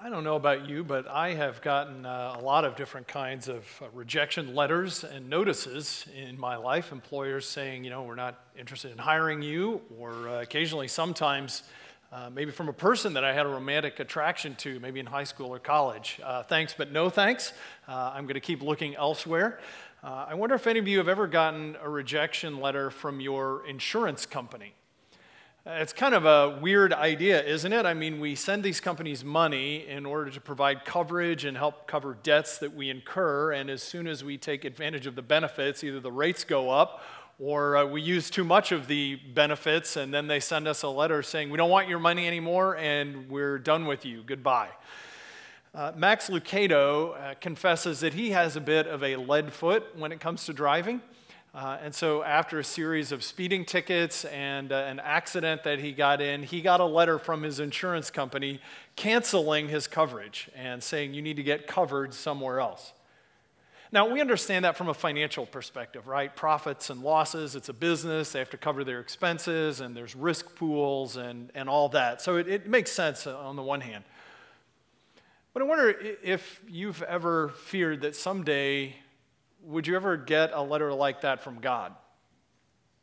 I don't know about you, but I have gotten uh, a lot of different kinds of uh, rejection letters and notices in my life. Employers saying, you know, we're not interested in hiring you, or uh, occasionally, sometimes, uh, maybe from a person that I had a romantic attraction to, maybe in high school or college. Uh, thanks, but no thanks. Uh, I'm going to keep looking elsewhere. I wonder if any of you have ever gotten a rejection letter from your insurance company. It's kind of a weird idea, isn't it? I mean, we send these companies money in order to provide coverage and help cover debts that we incur, and as soon as we take advantage of the benefits, either the rates go up or uh, we use too much of the benefits, and then they send us a letter saying, We don't want your money anymore, and we're done with you. Goodbye. Uh, Max Lucado uh, confesses that he has a bit of a lead foot when it comes to driving. Uh, and so, after a series of speeding tickets and uh, an accident that he got in, he got a letter from his insurance company canceling his coverage and saying, You need to get covered somewhere else. Now, we understand that from a financial perspective, right? Profits and losses, it's a business, they have to cover their expenses, and there's risk pools and, and all that. So, it, it makes sense on the one hand. But I wonder if you've ever feared that someday would you ever get a letter like that from God?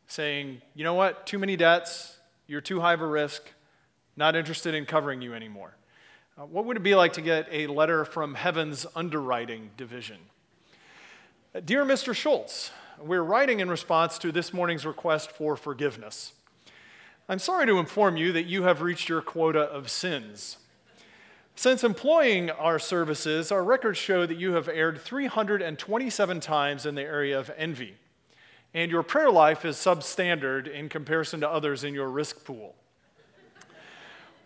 Saying, you know what, too many debts, you're too high of a risk, not interested in covering you anymore. Uh, what would it be like to get a letter from heaven's underwriting division? Uh, Dear Mr. Schultz, we're writing in response to this morning's request for forgiveness. I'm sorry to inform you that you have reached your quota of sins. Since employing our services, our records show that you have erred 327 times in the area of envy, and your prayer life is substandard in comparison to others in your risk pool.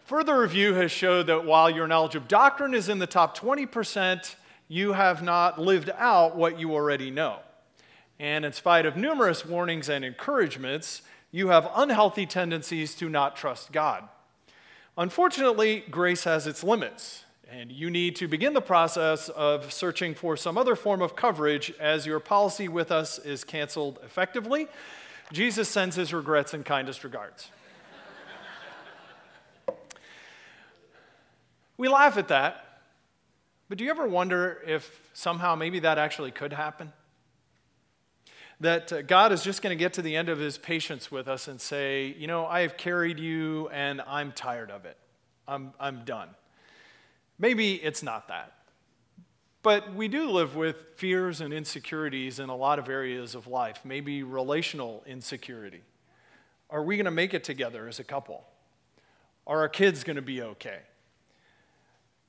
Further review has showed that while your knowledge of doctrine is in the top 20%, you have not lived out what you already know. And in spite of numerous warnings and encouragements, you have unhealthy tendencies to not trust God. Unfortunately, grace has its limits, and you need to begin the process of searching for some other form of coverage as your policy with us is canceled effectively. Jesus sends his regrets and kindest regards. we laugh at that, but do you ever wonder if somehow maybe that actually could happen? That uh, God is just going to get to the end of his patience with us and say, You know, I have carried you and I'm tired of it. I'm, I'm done. Maybe it's not that. But we do live with fears and insecurities in a lot of areas of life, maybe relational insecurity. Are we going to make it together as a couple? Are our kids going to be okay?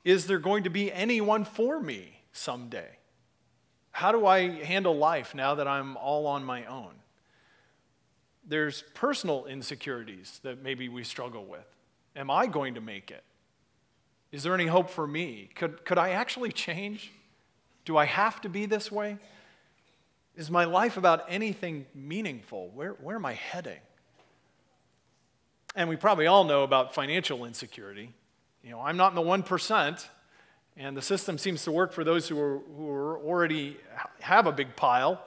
Is there going to be anyone for me someday? How do I handle life now that I'm all on my own? There's personal insecurities that maybe we struggle with. Am I going to make it? Is there any hope for me? Could, could I actually change? Do I have to be this way? Is my life about anything meaningful? Where, where am I heading? And we probably all know about financial insecurity. You know, I'm not in the 1%, and the system seems to work for those who, are, who are already have a big pile.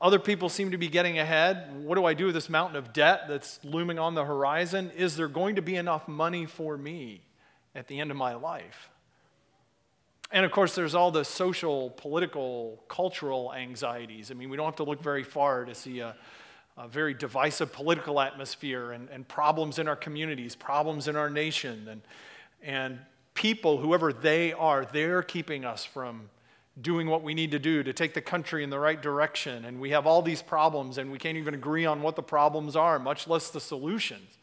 Other people seem to be getting ahead. What do I do with this mountain of debt that's looming on the horizon? Is there going to be enough money for me at the end of my life? And of course, there's all the social, political, cultural anxieties. I mean, we don't have to look very far to see a, a very divisive political atmosphere and, and problems in our communities, problems in our nation, and, and people, whoever they are, they're keeping us from doing what we need to do to take the country in the right direction. And we have all these problems, and we can't even agree on what the problems are, much less the solutions.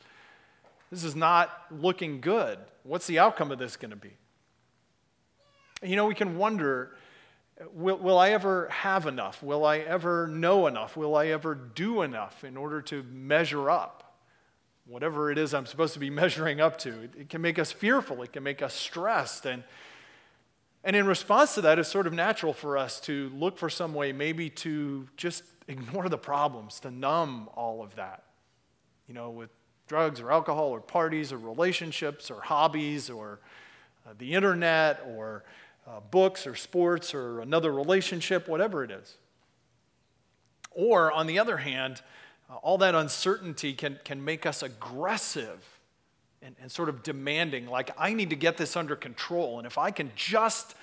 This is not looking good. What's the outcome of this going to be? You know, we can wonder will, will I ever have enough? Will I ever know enough? Will I ever do enough in order to measure up? Whatever it is I'm supposed to be measuring up to. It, it, can make us fearful, it can make us stressed. And, and in response to that, it's sort of natural for us to look for some way maybe to just ignore the problems, to numb all of that. You know, with drugs or alcohol or parties or relationships or hobbies or uh, the internet or uh, books or sports or another relationship, whatever it is. Or, on the other hand, Uh, all that uncertainty can, can make us aggressive and, and sort of demanding, like, I need to get this under control. And if I can just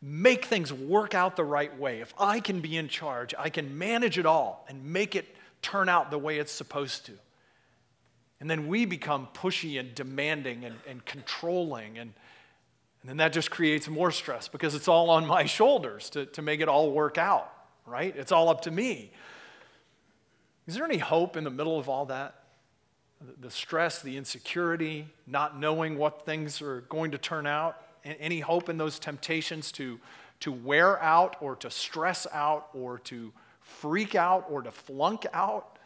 make things work out the right way, if I can be in charge, I can manage it all and make it turn out the way it's supposed to. And then we become pushy and demanding and, and controlling. And, and then that just creates more stress because it's all on my shoulders to, to make it all work out, right? It's all up to me. Is there any hope in the middle of all that? The stress, the insecurity, not knowing what things are going to turn out? Any hope in those temptations to, to wear out or to stress out or to freak out or to flunk out?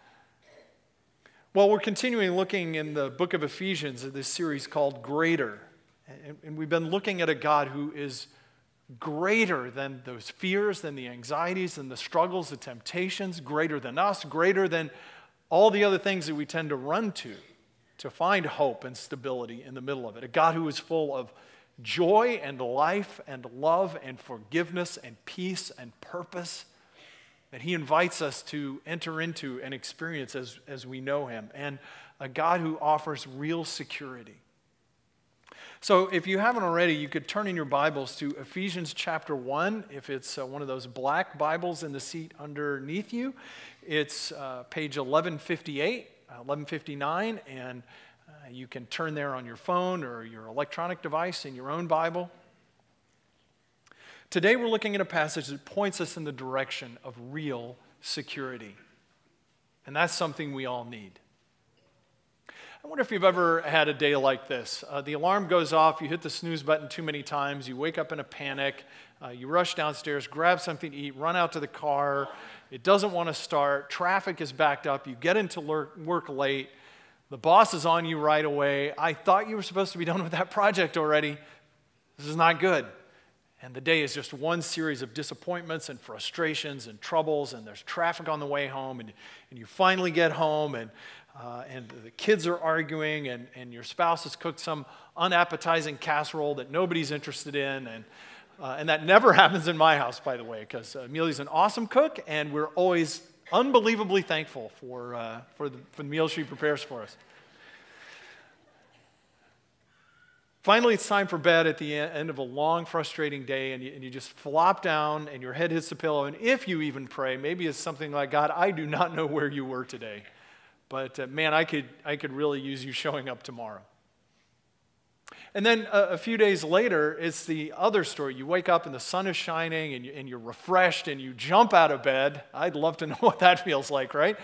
Well, we're continuing looking in the book of Ephesians in this series called Greater. And we've been looking at a God who is greater than those fears, than the anxieties, and the struggles, the temptations, greater than us, greater than all the other things that we tend to run to to find hope and stability in the middle of it. A God who is full of joy and life and love and forgiveness and peace and purpose that He invites us to enter into and experience as, as we know Him, and a God who offers real security. So, if you haven't already, you could turn in your Bibles to Ephesians chapter 1. If it's uh, one of those black Bibles in the seat underneath you, it's uh, page 1158, uh, 1159, and uh, you can turn there on your phone or your electronic device in your own Bible. Today, we're looking at a passage that points us in the direction of real security. And that's something we all need. I wonder if you've ever had a day like this. Uh, the alarm goes off, you hit the snooze button too many times, you wake up in a panic, uh, you rush downstairs, grab something to eat, run out to the car, it doesn't want to start, traffic is backed up, you get into work late, the boss is on you right away. I thought you were supposed to be done with that project already. This is not good. And the day is just one series of disappointments and frustrations and troubles, and there's traffic on the way home, and, and you finally get home, and uh, and the kids are arguing, and, and your spouse has cooked some unappetizing casserole that nobody's interested in. And, uh, and that never happens in my house, by the way, because Amelia's an awesome cook, and we're always unbelievably thankful for, uh, for, the, for the meals she prepares for us. Finally, it's time for bed at the end of a long, frustrating day, and you, and you, just flop down and your head hits the pillow. And if you even pray, maybe it's something like, God, I do not know where you were today. But uh, man, I could, I could really use you showing up tomorrow. And then a, a, few days later, it's the other story. You wake up and the sun is shining and, you, and you're refreshed and you jump out of bed. I'd love to know what that feels like, right?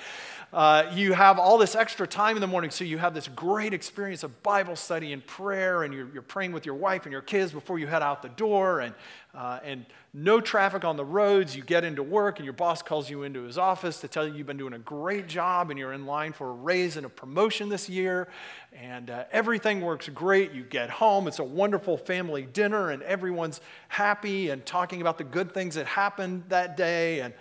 Uh, you have all this extra time in the morning, so you have this great experience of Bible study and prayer, and you're, you're praying with your wife and your kids before you head out the door, and, uh, and no traffic on the roads. You get into work, and your boss calls you into his office to tell you you've been doing a great job, and you're in line for a raise and a promotion this year, and uh, everything works great. You get home, it's a wonderful family dinner, and everyone's happy and talking about the good things that happened that day, and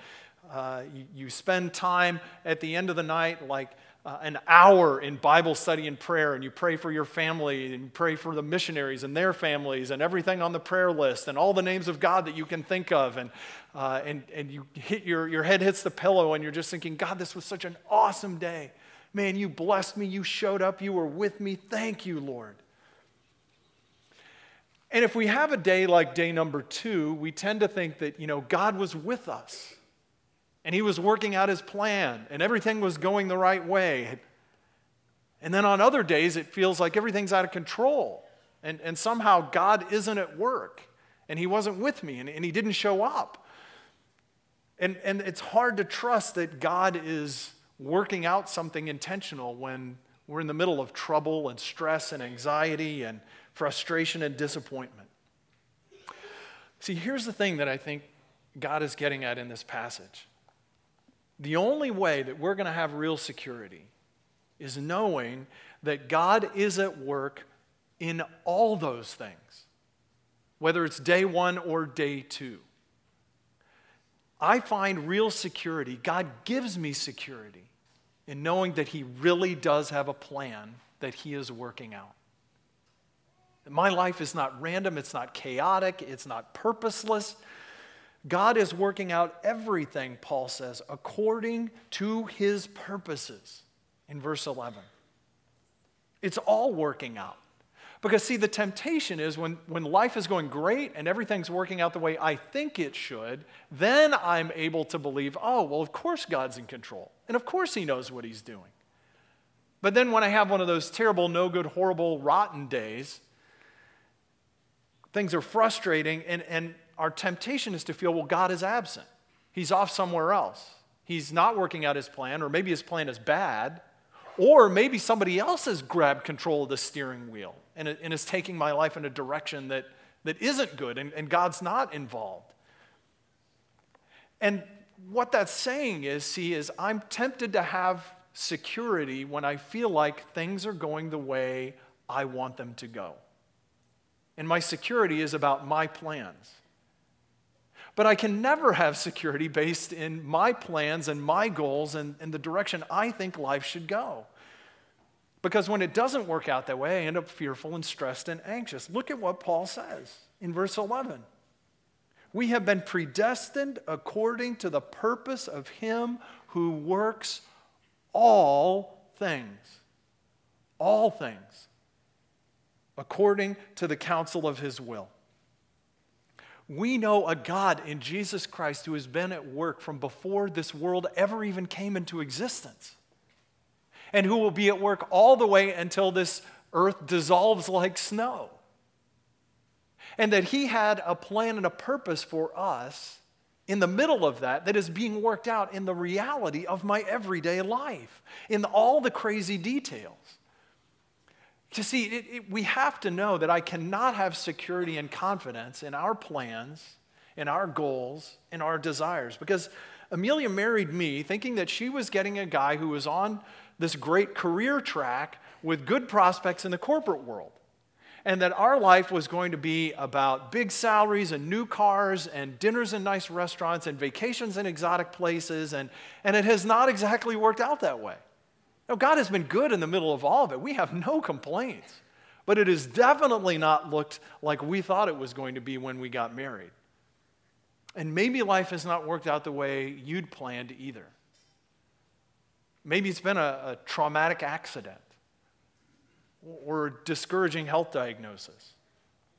uh, you, you, spend time at the end of the night, like uh, an hour in Bible study and prayer, and you pray for your family, and pray for the missionaries and their families, and everything on the prayer list, and all the names of God that you can think of. And, uh, and, and you hit your, your head hits the pillow, and you're just thinking, God, this was such an awesome day. Man, you blessed me, you showed up, you were with me. Thank you, Lord. And if we have a day like day number two, we tend to think that, you know, God was with us and he was working out his plan and everything was going the right way. And then on other days, it feels like everything's out of control and, and somehow God isn't at work and he wasn't with me and, and he didn't show up. And, and it's hard to trust that God is working out something intentional when we're in the middle of trouble and stress and anxiety and frustration and disappointment. See, here's the thing that I think God is getting at in this passage the only way that we're going to have real security is knowing that God is at work in all those things, whether it's day one or day two. I find real security, God gives me security in knowing that He really does have a plan that He is working out. My life is not random, it's not chaotic, it's not purposeless. God is working out everything, Paul says, according to his purposes in verse 11. It's all working out. Because, see, the temptation is when, when life is going great and everything's working out the way I think it should, then I'm able to believe, oh, well, of course God's in control. And of course He knows what He's doing. But then when I have one of those terrible, no good, horrible, rotten days, things are frustrating, and, and our temptation is to feel, well, God is absent. He's off somewhere else. He's not working out his plan, or maybe his plan is bad, or maybe somebody else has grabbed control of the steering wheel and, and is taking my life in a direction that, that isn't good, and, and God's not involved. And what that's saying is, see, is I'm tempted to have security when I feel like things are going the way I want them to go. And my security is about my plans. But I can never have security based in my plans and my goals and, and the direction I think life should go. Because when it doesn't work out that way, I end up fearful and stressed and anxious. Look at what Paul says in verse 11. We have been predestined according to the purpose of Him who works all things. All things. According to the counsel of His will. We know a God in Jesus Christ who has been at work from before this world ever even came into existence, and who will be at work all the way until this earth dissolves like snow. And that He had a plan and a purpose for us in the middle of that that is being worked out in the reality of my everyday life, in all the crazy details. You see, it, it, we have to know that I cannot have security and confidence in our plans, in our goals, in our desires. Because Amelia married me thinking that she was getting a guy who was on this great career track with good prospects in the corporate world. And that our life was going to be about big salaries and new cars and dinners in nice restaurants and vacations in exotic places. And, and it has not exactly worked out that way. Now, God has been good in the middle of all of it. We have no complaints. But it has definitely not looked like we thought it was going to be when we got married. And maybe life has not worked out the way you'd planned either. Maybe it's been a, a traumatic accident or a discouraging health diagnosis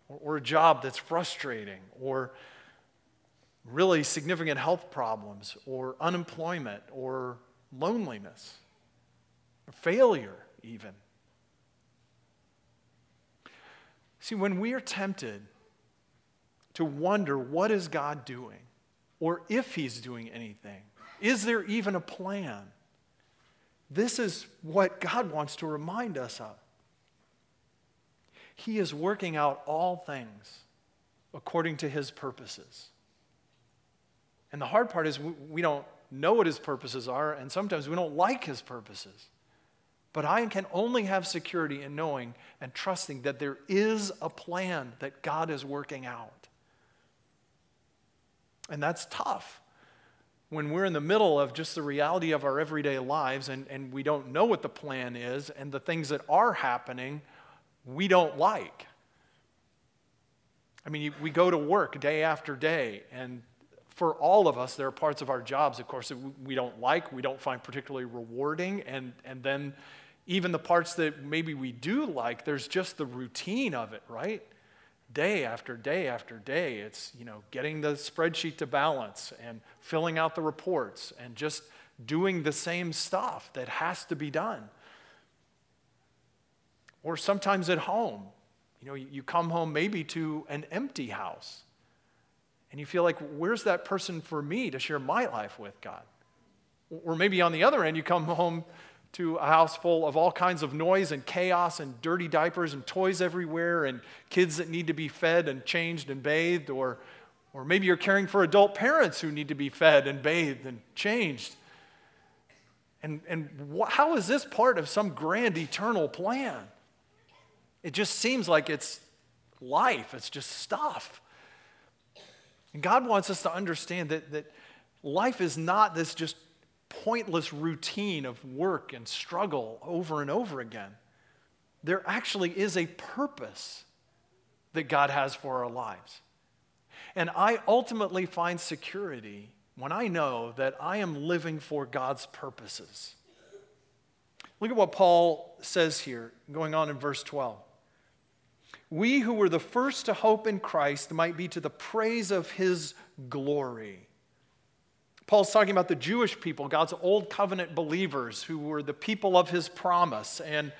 or, or a job that's frustrating or really significant health problems or unemployment or loneliness failure, even. See, when we are tempted to wonder what is God doing or if he's doing anything, is there even a plan? This is what God wants to remind us of. He is working out all things according to his purposes. And the hard part is we don't know what his purposes are, and sometimes we don't like his purposes. But I can only have security in knowing and trusting that there is a plan that God is working out. And that's tough when we're in the middle of just the reality of our everyday lives and, and we don't know what the plan is and the things that are happening we don't like. I mean, we go to work day after day, and for all of us, there are parts of our jobs, of course, that we don't like, we don't find particularly rewarding, and, and then even the parts that maybe we do like, there's just the routine of it, right? Day after day after day, it's, you know, getting the spreadsheet to balance and filling out the reports and just doing the same stuff that has to be done. Or sometimes at home, you know, you come home maybe to an empty house and you feel like, where's that person for me to share my life with, God? Or maybe on the other end, you come home to a house full of all kinds of noise and chaos and dirty diapers and toys everywhere and kids that need to be fed and changed and bathed, or, or maybe you're caring for adult parents who need to be fed and bathed and changed. And, and wh- how is this part of some grand eternal plan? It just seems like it's life, it's just stuff. And God wants us to understand that, that life is not this just pointless routine of work and struggle over and over again. There actually is a purpose that God has for our lives. And I ultimately find security when I know that I am living for God's purposes. Look at what Paul says here, going on in verse 12. We who were the first to hope in Christ might be to the praise of his glory. Paul's talking about the Jewish people, God's old covenant believers who were the people of his promise. And,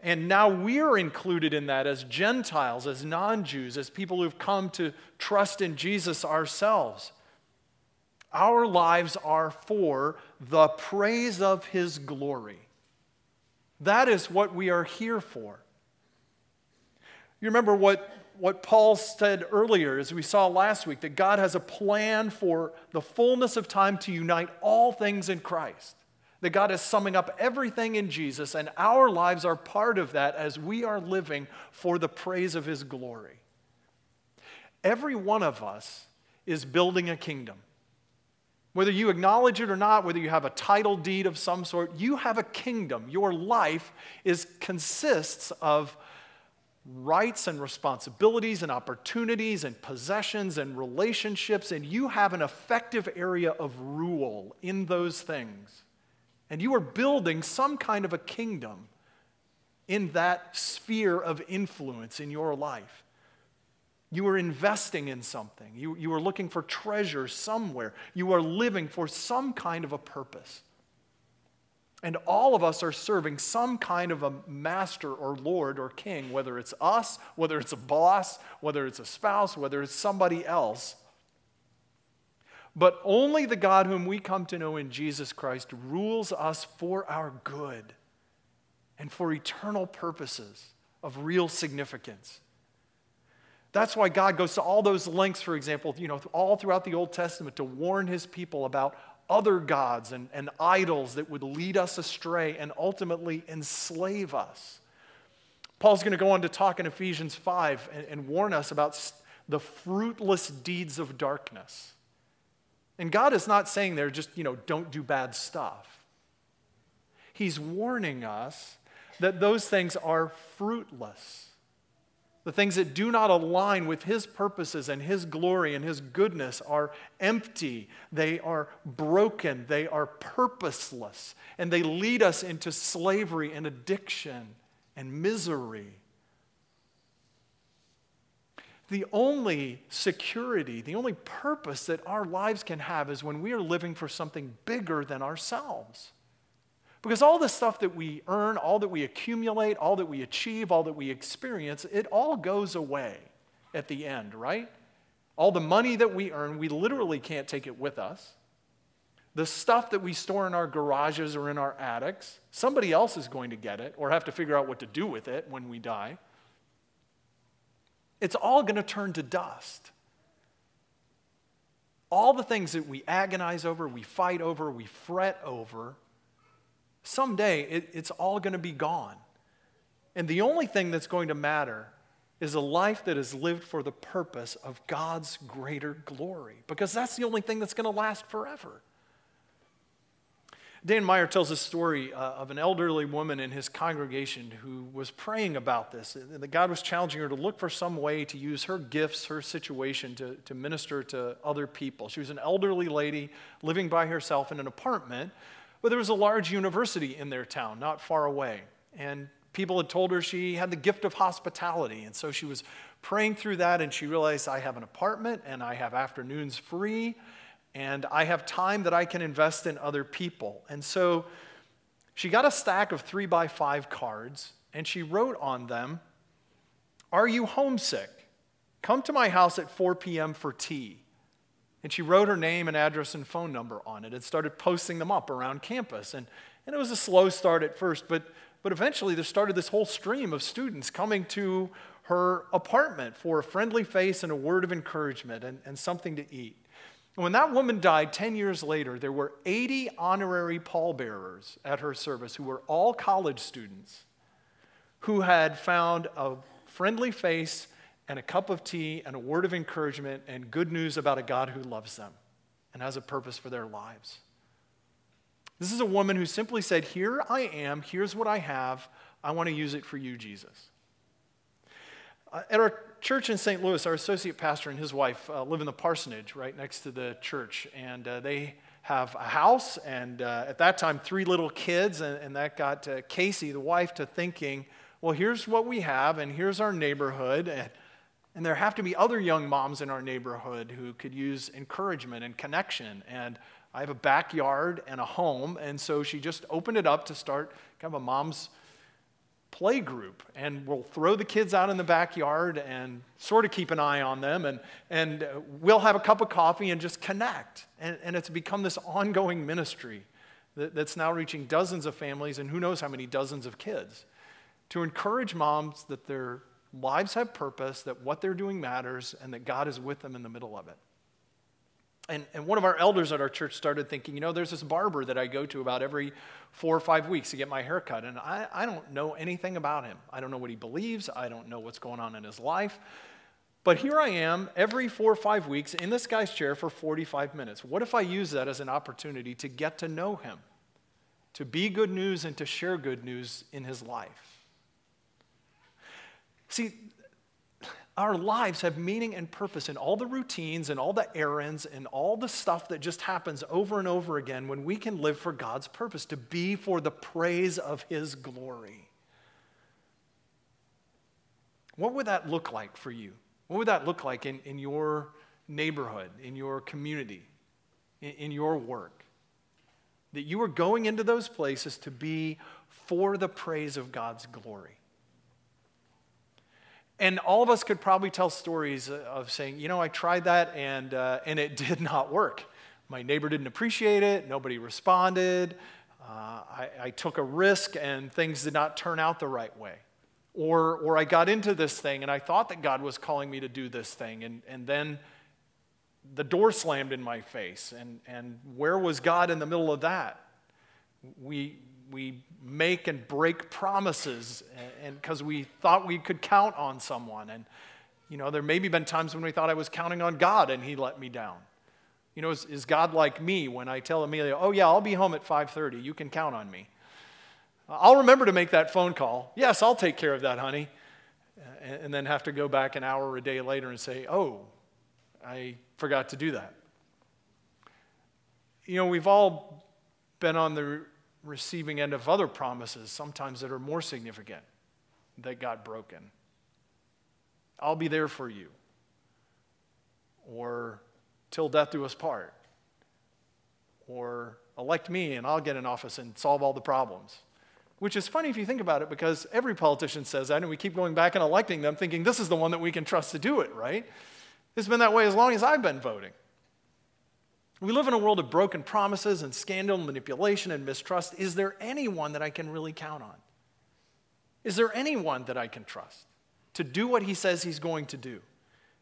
and now we're included in that as Gentiles, as non Jews, as people who've come to trust in Jesus ourselves. Our lives are for the praise of his glory. That is what we are here for. You remember what what Paul said earlier, as we saw last week, that God has a plan for the fullness of time to unite all things in Christ. That God is summing up everything in Jesus, and our lives are part of that as we are living for the praise of His glory. Every one of us is building a kingdom. Whether you acknowledge it or not, whether you have a title deed of some sort, you have a kingdom. Your life is, consists of rights and responsibilities and opportunities and possessions and relationships, and you have an effective area of rule in those things. And you are building some kind of a kingdom in that sphere of influence in your life. You are investing in something. You, you are looking for treasure somewhere. You are living for some kind of a purpose. And all of us are serving some kind of a master or lord or king, whether it's us, whether it's a boss, whether it's a spouse, whether it's somebody else. But only the God whom we come to know in Jesus Christ rules us for our good and for eternal purposes of real significance. That's why God goes to all those lengths, for example, you know, all throughout the Old Testament to warn his people about other gods and, and idols that would lead us astray and ultimately enslave us. Paul's going to go on to talk in Ephesians 5 and, and warn us about the fruitless deeds of darkness. And God is not saying there just, you know, don't do bad stuff. He's warning us that those things are fruitless. The things that do not align with His purposes and His glory and His goodness are empty. They are broken. They are purposeless. And they lead us into slavery and addiction and misery. The only security, the only purpose that our lives can have is when we are living for something bigger than ourselves. Because all the stuff that we earn, all that we accumulate, all that we achieve, all that we experience, it all goes away at the end, right? All the money that we earn, we literally can't take it with us. The stuff that we store in our garages or in our attics, somebody else is going to get it or have to figure out what to do with it when we die. It's all going to turn to dust. All the things that we agonize over, we fight over, we fret over, Someday it, it's all going to be gone. And the only thing that's going to matter is a life that is lived for the purpose of God's greater glory, because that's the only thing that's going to last forever. Dan Meyer tells a story uh, of an elderly woman in his congregation who was praying about this. And that God was challenging her to look for some way to use her gifts, her situation to, to minister to other people. She was an elderly lady living by herself in an apartment but there was a large university in their town, not far away. And people had told her she had the gift of hospitality. And so she was praying through that, and she realized I have an apartment and I have afternoons free, and I have time that I can invest in other people. And so she got a stack of three by five cards, and she wrote on them, Are you homesick? Come to my house at 4 p.m. for tea. And she wrote her name and address and phone number on it and started posting them up around campus. And, and it was a slow start at first, but, but eventually there started this whole stream of students coming to her apartment for a friendly face and a word of encouragement and, and something to eat. And when that woman died 10 years later, there were 80 honorary pallbearers at her service who were all college students who had found a friendly face and a cup of tea and a word of encouragement and good news about a God who loves them and has a purpose for their lives. This is a woman who simply said, Here I am, here's what I have, I want to use it for you, Jesus. Uh, at our church in St. Louis, our associate pastor and his wife uh, live in the parsonage right next to the church, and uh, they have a house, and uh, at that time, three little kids, and, and that got uh, Casey, the wife, to thinking, well, here's what we have, and here's our neighborhood, and, and there have to be other young moms in our neighborhood who could use encouragement and connection. And I have a backyard and a home, and so she just opened it up to start kind of a mom's play group. And we'll throw the kids out in the backyard and sort of keep an eye on them. And, and we'll have a cup of coffee and just connect. And, and it's become this ongoing ministry that, that's now reaching dozens of families and who knows how many dozens of kids to encourage moms that their lives have purpose that what they're doing matters and that god is with them in the middle of it and, and one of our elders at our church started thinking, you know, there's this barber that I go to about every four or five weeks to get my hair cut, and I, I don't know anything about him. I don't know what he believes, I don't know what's going on in his life. But here I am every four or five weeks in this guy's chair for 45 minutes. What if I use that as an opportunity to get to know him, to be good news and to share good news in his life? See, our lives have meaning and purpose in all the routines and all the errands and all the stuff that just happens over and over again when we can live for God's purpose, to be for the praise of His glory. What would that look like for you? What would that look like in, in your neighborhood, in your community, in, in your work? That you are going into those places to be for the praise of God's glory. And all of us could probably tell stories of saying, you know, I tried that and, uh, and it did not work. My neighbor didn't appreciate it, nobody responded. Uh, I, I, took a risk and things did not turn out the right way. Or, or I got into this thing and I thought that God was calling me to do this thing, and, and then the door slammed in my face. And, and where was God in the middle of that? We, we make and break promises and because we thought we could count on someone. And you know there maybe been times when we thought i was counting on god and he let me down. You know is, is god like me when i tell amelia oh yeah i'll be home at 5.30 you can count on me. I'll remember to make that phone call. Yes i'll take care of that honey. And, and then have to go back an hour or a day later and say oh i forgot to do that. You know we've all been on the receiving end of other promises, sometimes that are more significant, that got broken. I'll be there for you. Or till death do us part. Or elect me and I'll get in office and solve all the problems. Which is funny if you think about it because every politician says that, and we keep going back and electing them thinking this is the one that we can trust to do it, right? It's been that way as long as I've been voting. We live in a world of broken promises and scandal, and manipulation, and mistrust. Is there anyone that I can really count on? Is there anyone that I can trust to do what he says he's going to do?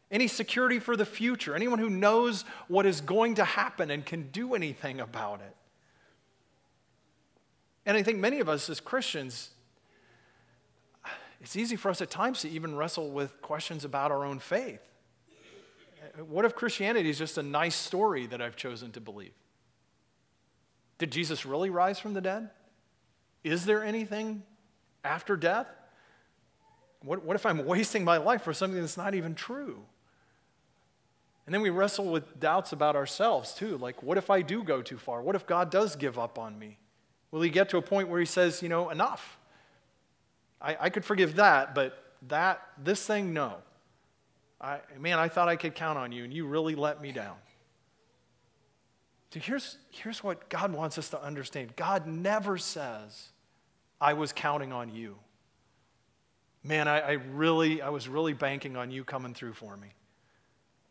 Any security for the future? Anyone who knows what is going to happen and can do anything about it? And I think many of us as Christians, it's easy for us at times to even wrestle with questions about our own faith. What if Christianity is just a nice story that I've chosen to believe? Did Jesus really rise from the dead? Is there anything after death? What, what if I'm wasting my life for something that's not even true? And then we wrestle with doubts about ourselves too. Like, what if I do go too far? What if God does give up on me? Will he get to a point where he says, you know, enough? I, I could forgive that, but that, this thing, no. I, man, I thought I could count on you, and you really let me down. So here's, here's what God wants us to understand God never says, I was counting on you. Man, I, I really, I was really banking on you coming through for me.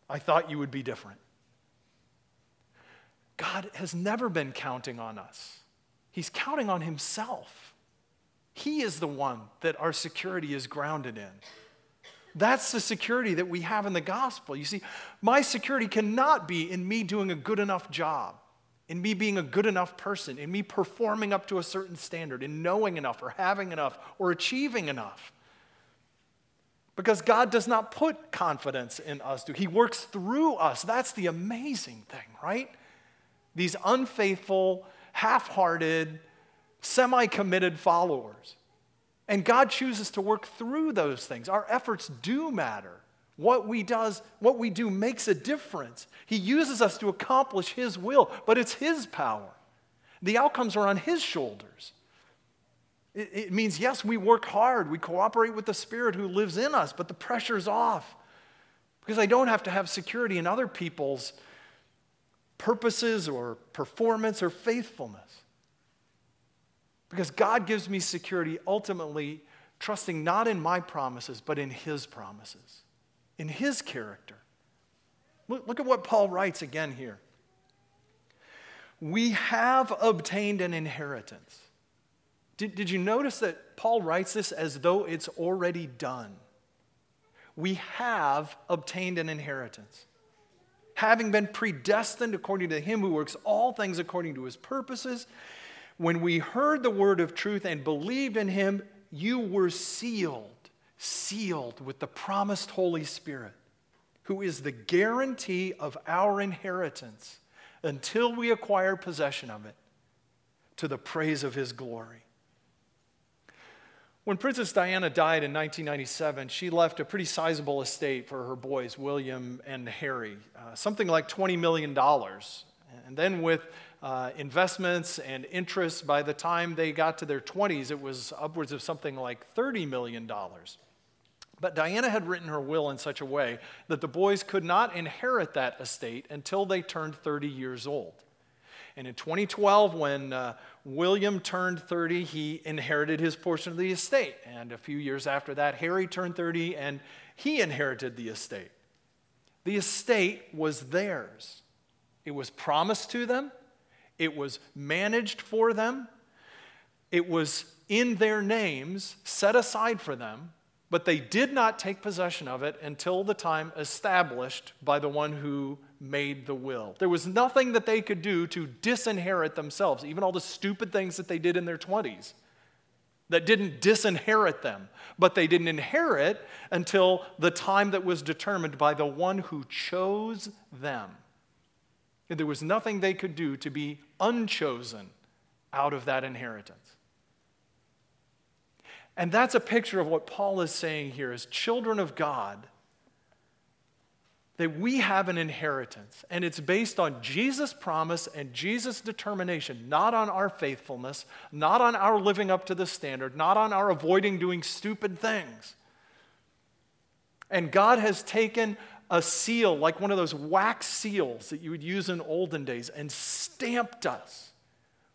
I thought you would be different. God has never been counting on us. He's counting on himself. He is the one that our security is grounded in. That's the security that we have in the gospel. You see, my security cannot be in me doing a good enough job, in me being a good enough person, in me performing up to a certain standard, in knowing enough or having enough or achieving enough. Because God does not put confidence in us, do He works through us. That's the amazing thing, right? These unfaithful, half hearted, semi committed followers. And God chooses to work through those things. Our efforts do matter. What we does, what we do makes a difference. He uses us to accomplish his will, but it's his power. The outcomes are on his shoulders. It, it means, yes, we work hard, we cooperate with the Spirit who lives in us, but the pressure's off. Because I don't have to have security in other people's purposes or performance or faithfulness. Because God gives me security ultimately trusting not in my promises, but in His promises in his character. Look, look at what Paul writes again here. We have obtained an inheritance. Did, did you notice that Paul writes this as though it's already done? We have obtained an inheritance. Having been predestined according to him who works all things according to his purposes, when we heard the word of truth and believed in him, you were sealed sealed with the promised Holy Spirit, who is the guarantee of our inheritance until we acquire possession of it to the praise of his glory. When Princess Diana died in 1997, she left a pretty sizable estate for her boys, William and Harry, uh, something like $20 million. And then, with uh, investments and interest, by the time they got to their 20s, it was upwards of something like $30 million. But Diana had written her will in such a way that the boys could not inherit that estate until they turned 30 years old. And in 2012, when uh, William turned 30, he inherited his portion of the estate. And a few years after that, Harry turned 30 and he inherited the estate. The estate was theirs, it was promised to them, it was managed for them, it was in their names, set aside for them but they did not take possession of it until the time established by the one who made the will. There was nothing that they could do to disinherit themselves, even all the stupid things that they did in their 20s that didn't disinherit them, but they didn't inherit until the time that was determined by the one who chose them. There was nothing they could do to be unchosen out of that inheritance. And that's a picture of what Paul is saying here as children of God that we have an inheritance, and it's based on Jesus' promise and Jesus' determination, not on our faithfulness, not on our living up to the standard, not on our avoiding doing stupid things. And God has taken a seal, like one of those wax seals that you would use in olden days, and stamped us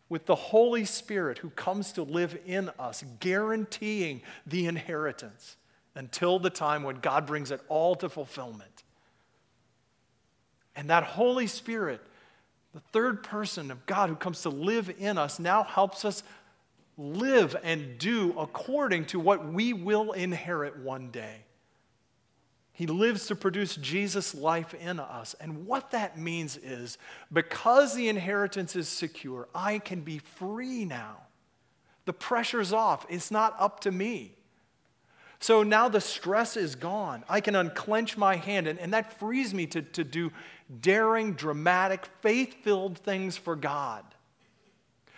with the Holy Spirit who comes to live in us, guaranteeing the inheritance until the time when God brings it all to fulfillment. And that Holy Spirit, the third person of God who comes to live in us, now helps us live and do according to what we will inherit one day. He lives to produce Jesus' life in us. And what that means is because the inheritance is secure, I can be free now. The pressure's off. It's not up to me. So now the stress is gone. I can unclench my hand, and, and that frees me to, to do daring, dramatic, faith filled things for God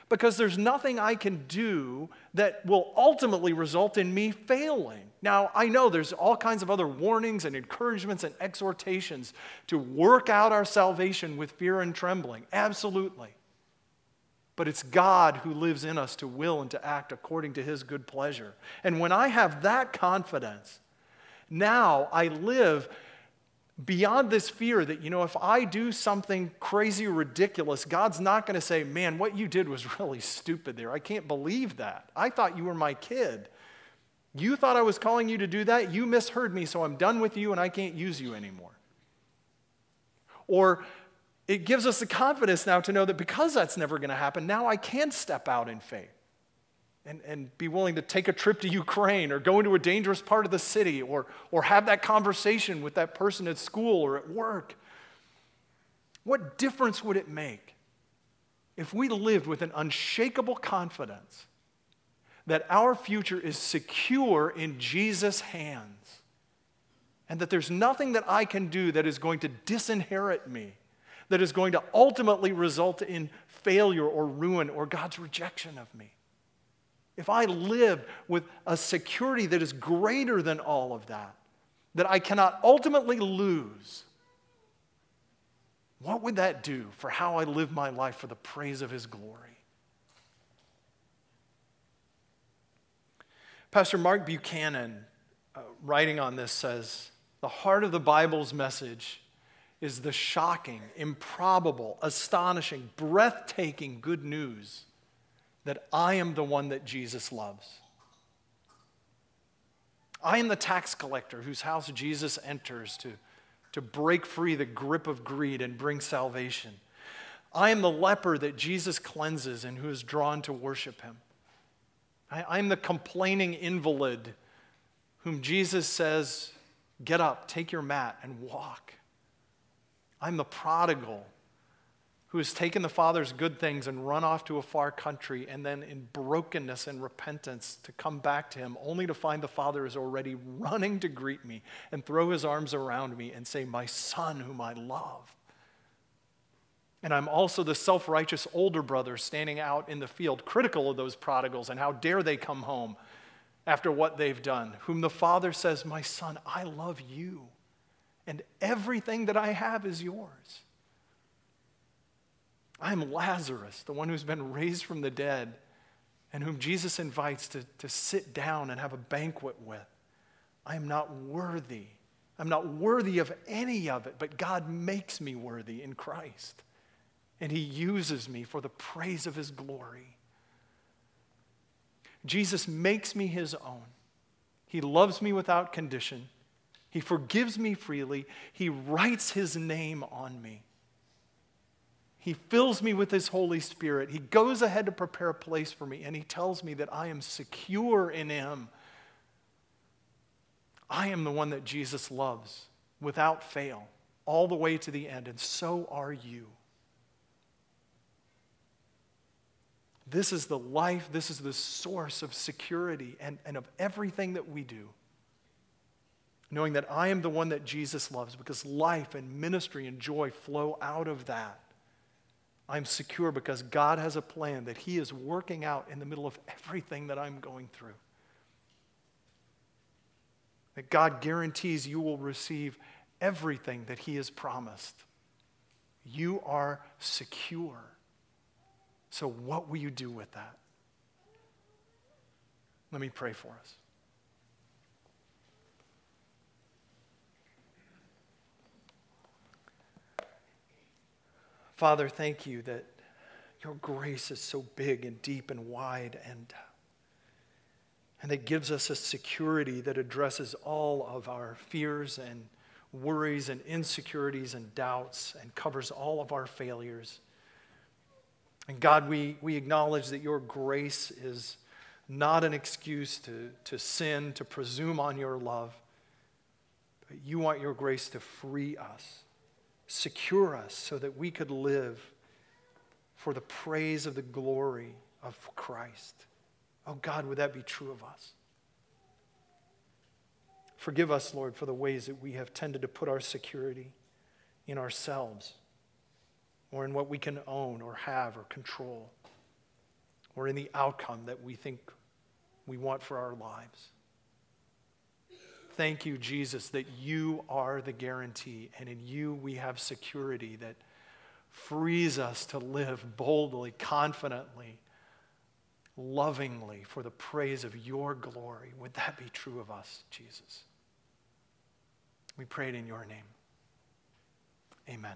because there's nothing I can do that will ultimately result in me failing. Now, I know there's all kinds of other warnings and encouragements and exhortations to work out our salvation with fear and trembling. Absolutely. But it's God who lives in us to will and to act according to his good pleasure. And when I have that confidence, now I live beyond this fear that, you know, if I do something crazy ridiculous, God's not going to say, man, what you did was really stupid there. I can't believe that. I thought you were my kid. You thought I was calling you to do that. You misheard me, so I'm done with you and I can't use you anymore. Or it gives us the confidence now to know that because that's never going to happen, now I can step out in faith and, and be willing to take a trip to Ukraine or go into a dangerous part of the city or, or have that conversation with that person at school or at work. What difference would it make if we lived with an unshakable confidence that our future is secure in Jesus' hands and that there's nothing that I can do that is going to disinherit me, that is going to ultimately result in failure or ruin or God's rejection of me? if I live with a security that is greater than all of that, that I cannot ultimately lose, what would that do for how I live my life for the praise of His glory? Pastor Mark Buchanan, uh, writing on this, says the heart of the Bible's message is the shocking, improbable, astonishing, breathtaking good news that I am the one that Jesus loves. I am the tax collector whose house Jesus enters to, to break free the grip of greed and bring salvation. I am the leper that Jesus cleanses and who is drawn to worship him. I, am the complaining invalid whom Jesus says, Get up, take your mat, and walk. I'm the prodigal who has taken the Father's good things and run off to a far country, and then in brokenness and repentance to come back to Him, only to find the Father is already running to greet me and throw His arms around me and say, My Son, whom I love. And I'm also the self righteous older brother standing out in the field, critical of those prodigals and how dare they come home after what they've done, whom the Father says, My son, I love you, and everything that I have is yours. I'm Lazarus, the one who's been raised from the dead, and whom Jesus invites to, to sit down and have a banquet with. I am not worthy. I'm not worthy of any of it, but God makes me worthy in Christ. And He uses me for the praise of His glory. Jesus makes me His own. He loves me without condition. He forgives me freely. He writes His name on me. He fills me with His Holy Spirit. He goes ahead to prepare a place for me, and He tells me that I am secure in Him. I am the one that Jesus loves without fail, all the way to the end, and so are you. This is the life, this is the source of security and, and of everything that we do. Knowing that I am the one that Jesus loves because life and ministry and joy flow out of that. I'm secure because God has a plan that He is working out in the middle of everything that I'm going through. That God guarantees you will receive everything that He has promised. You are secure. So, what will you do with that? Let me pray for us. Father, thank you that your grace is so big and deep and wide and, and that gives us a security that addresses all of our fears and worries and insecurities and doubts and covers all of our failures. And God, we, we acknowledge that your grace is not an excuse to, to sin, to presume on your love, but you want your grace to free us secure us so that we could live for the praise of the glory of Christ. Oh God, would that be true of us? Forgive us, Lord, for the ways that we have tended to put our security in ourselves or in what we can own or have or control or in the outcome that we think we want for our lives. Thank you, Jesus, that you are the guarantee, and in you we have security that frees us to live boldly, confidently, lovingly for the praise of your glory. Would that be true of us, Jesus? We pray it in your name. Amen.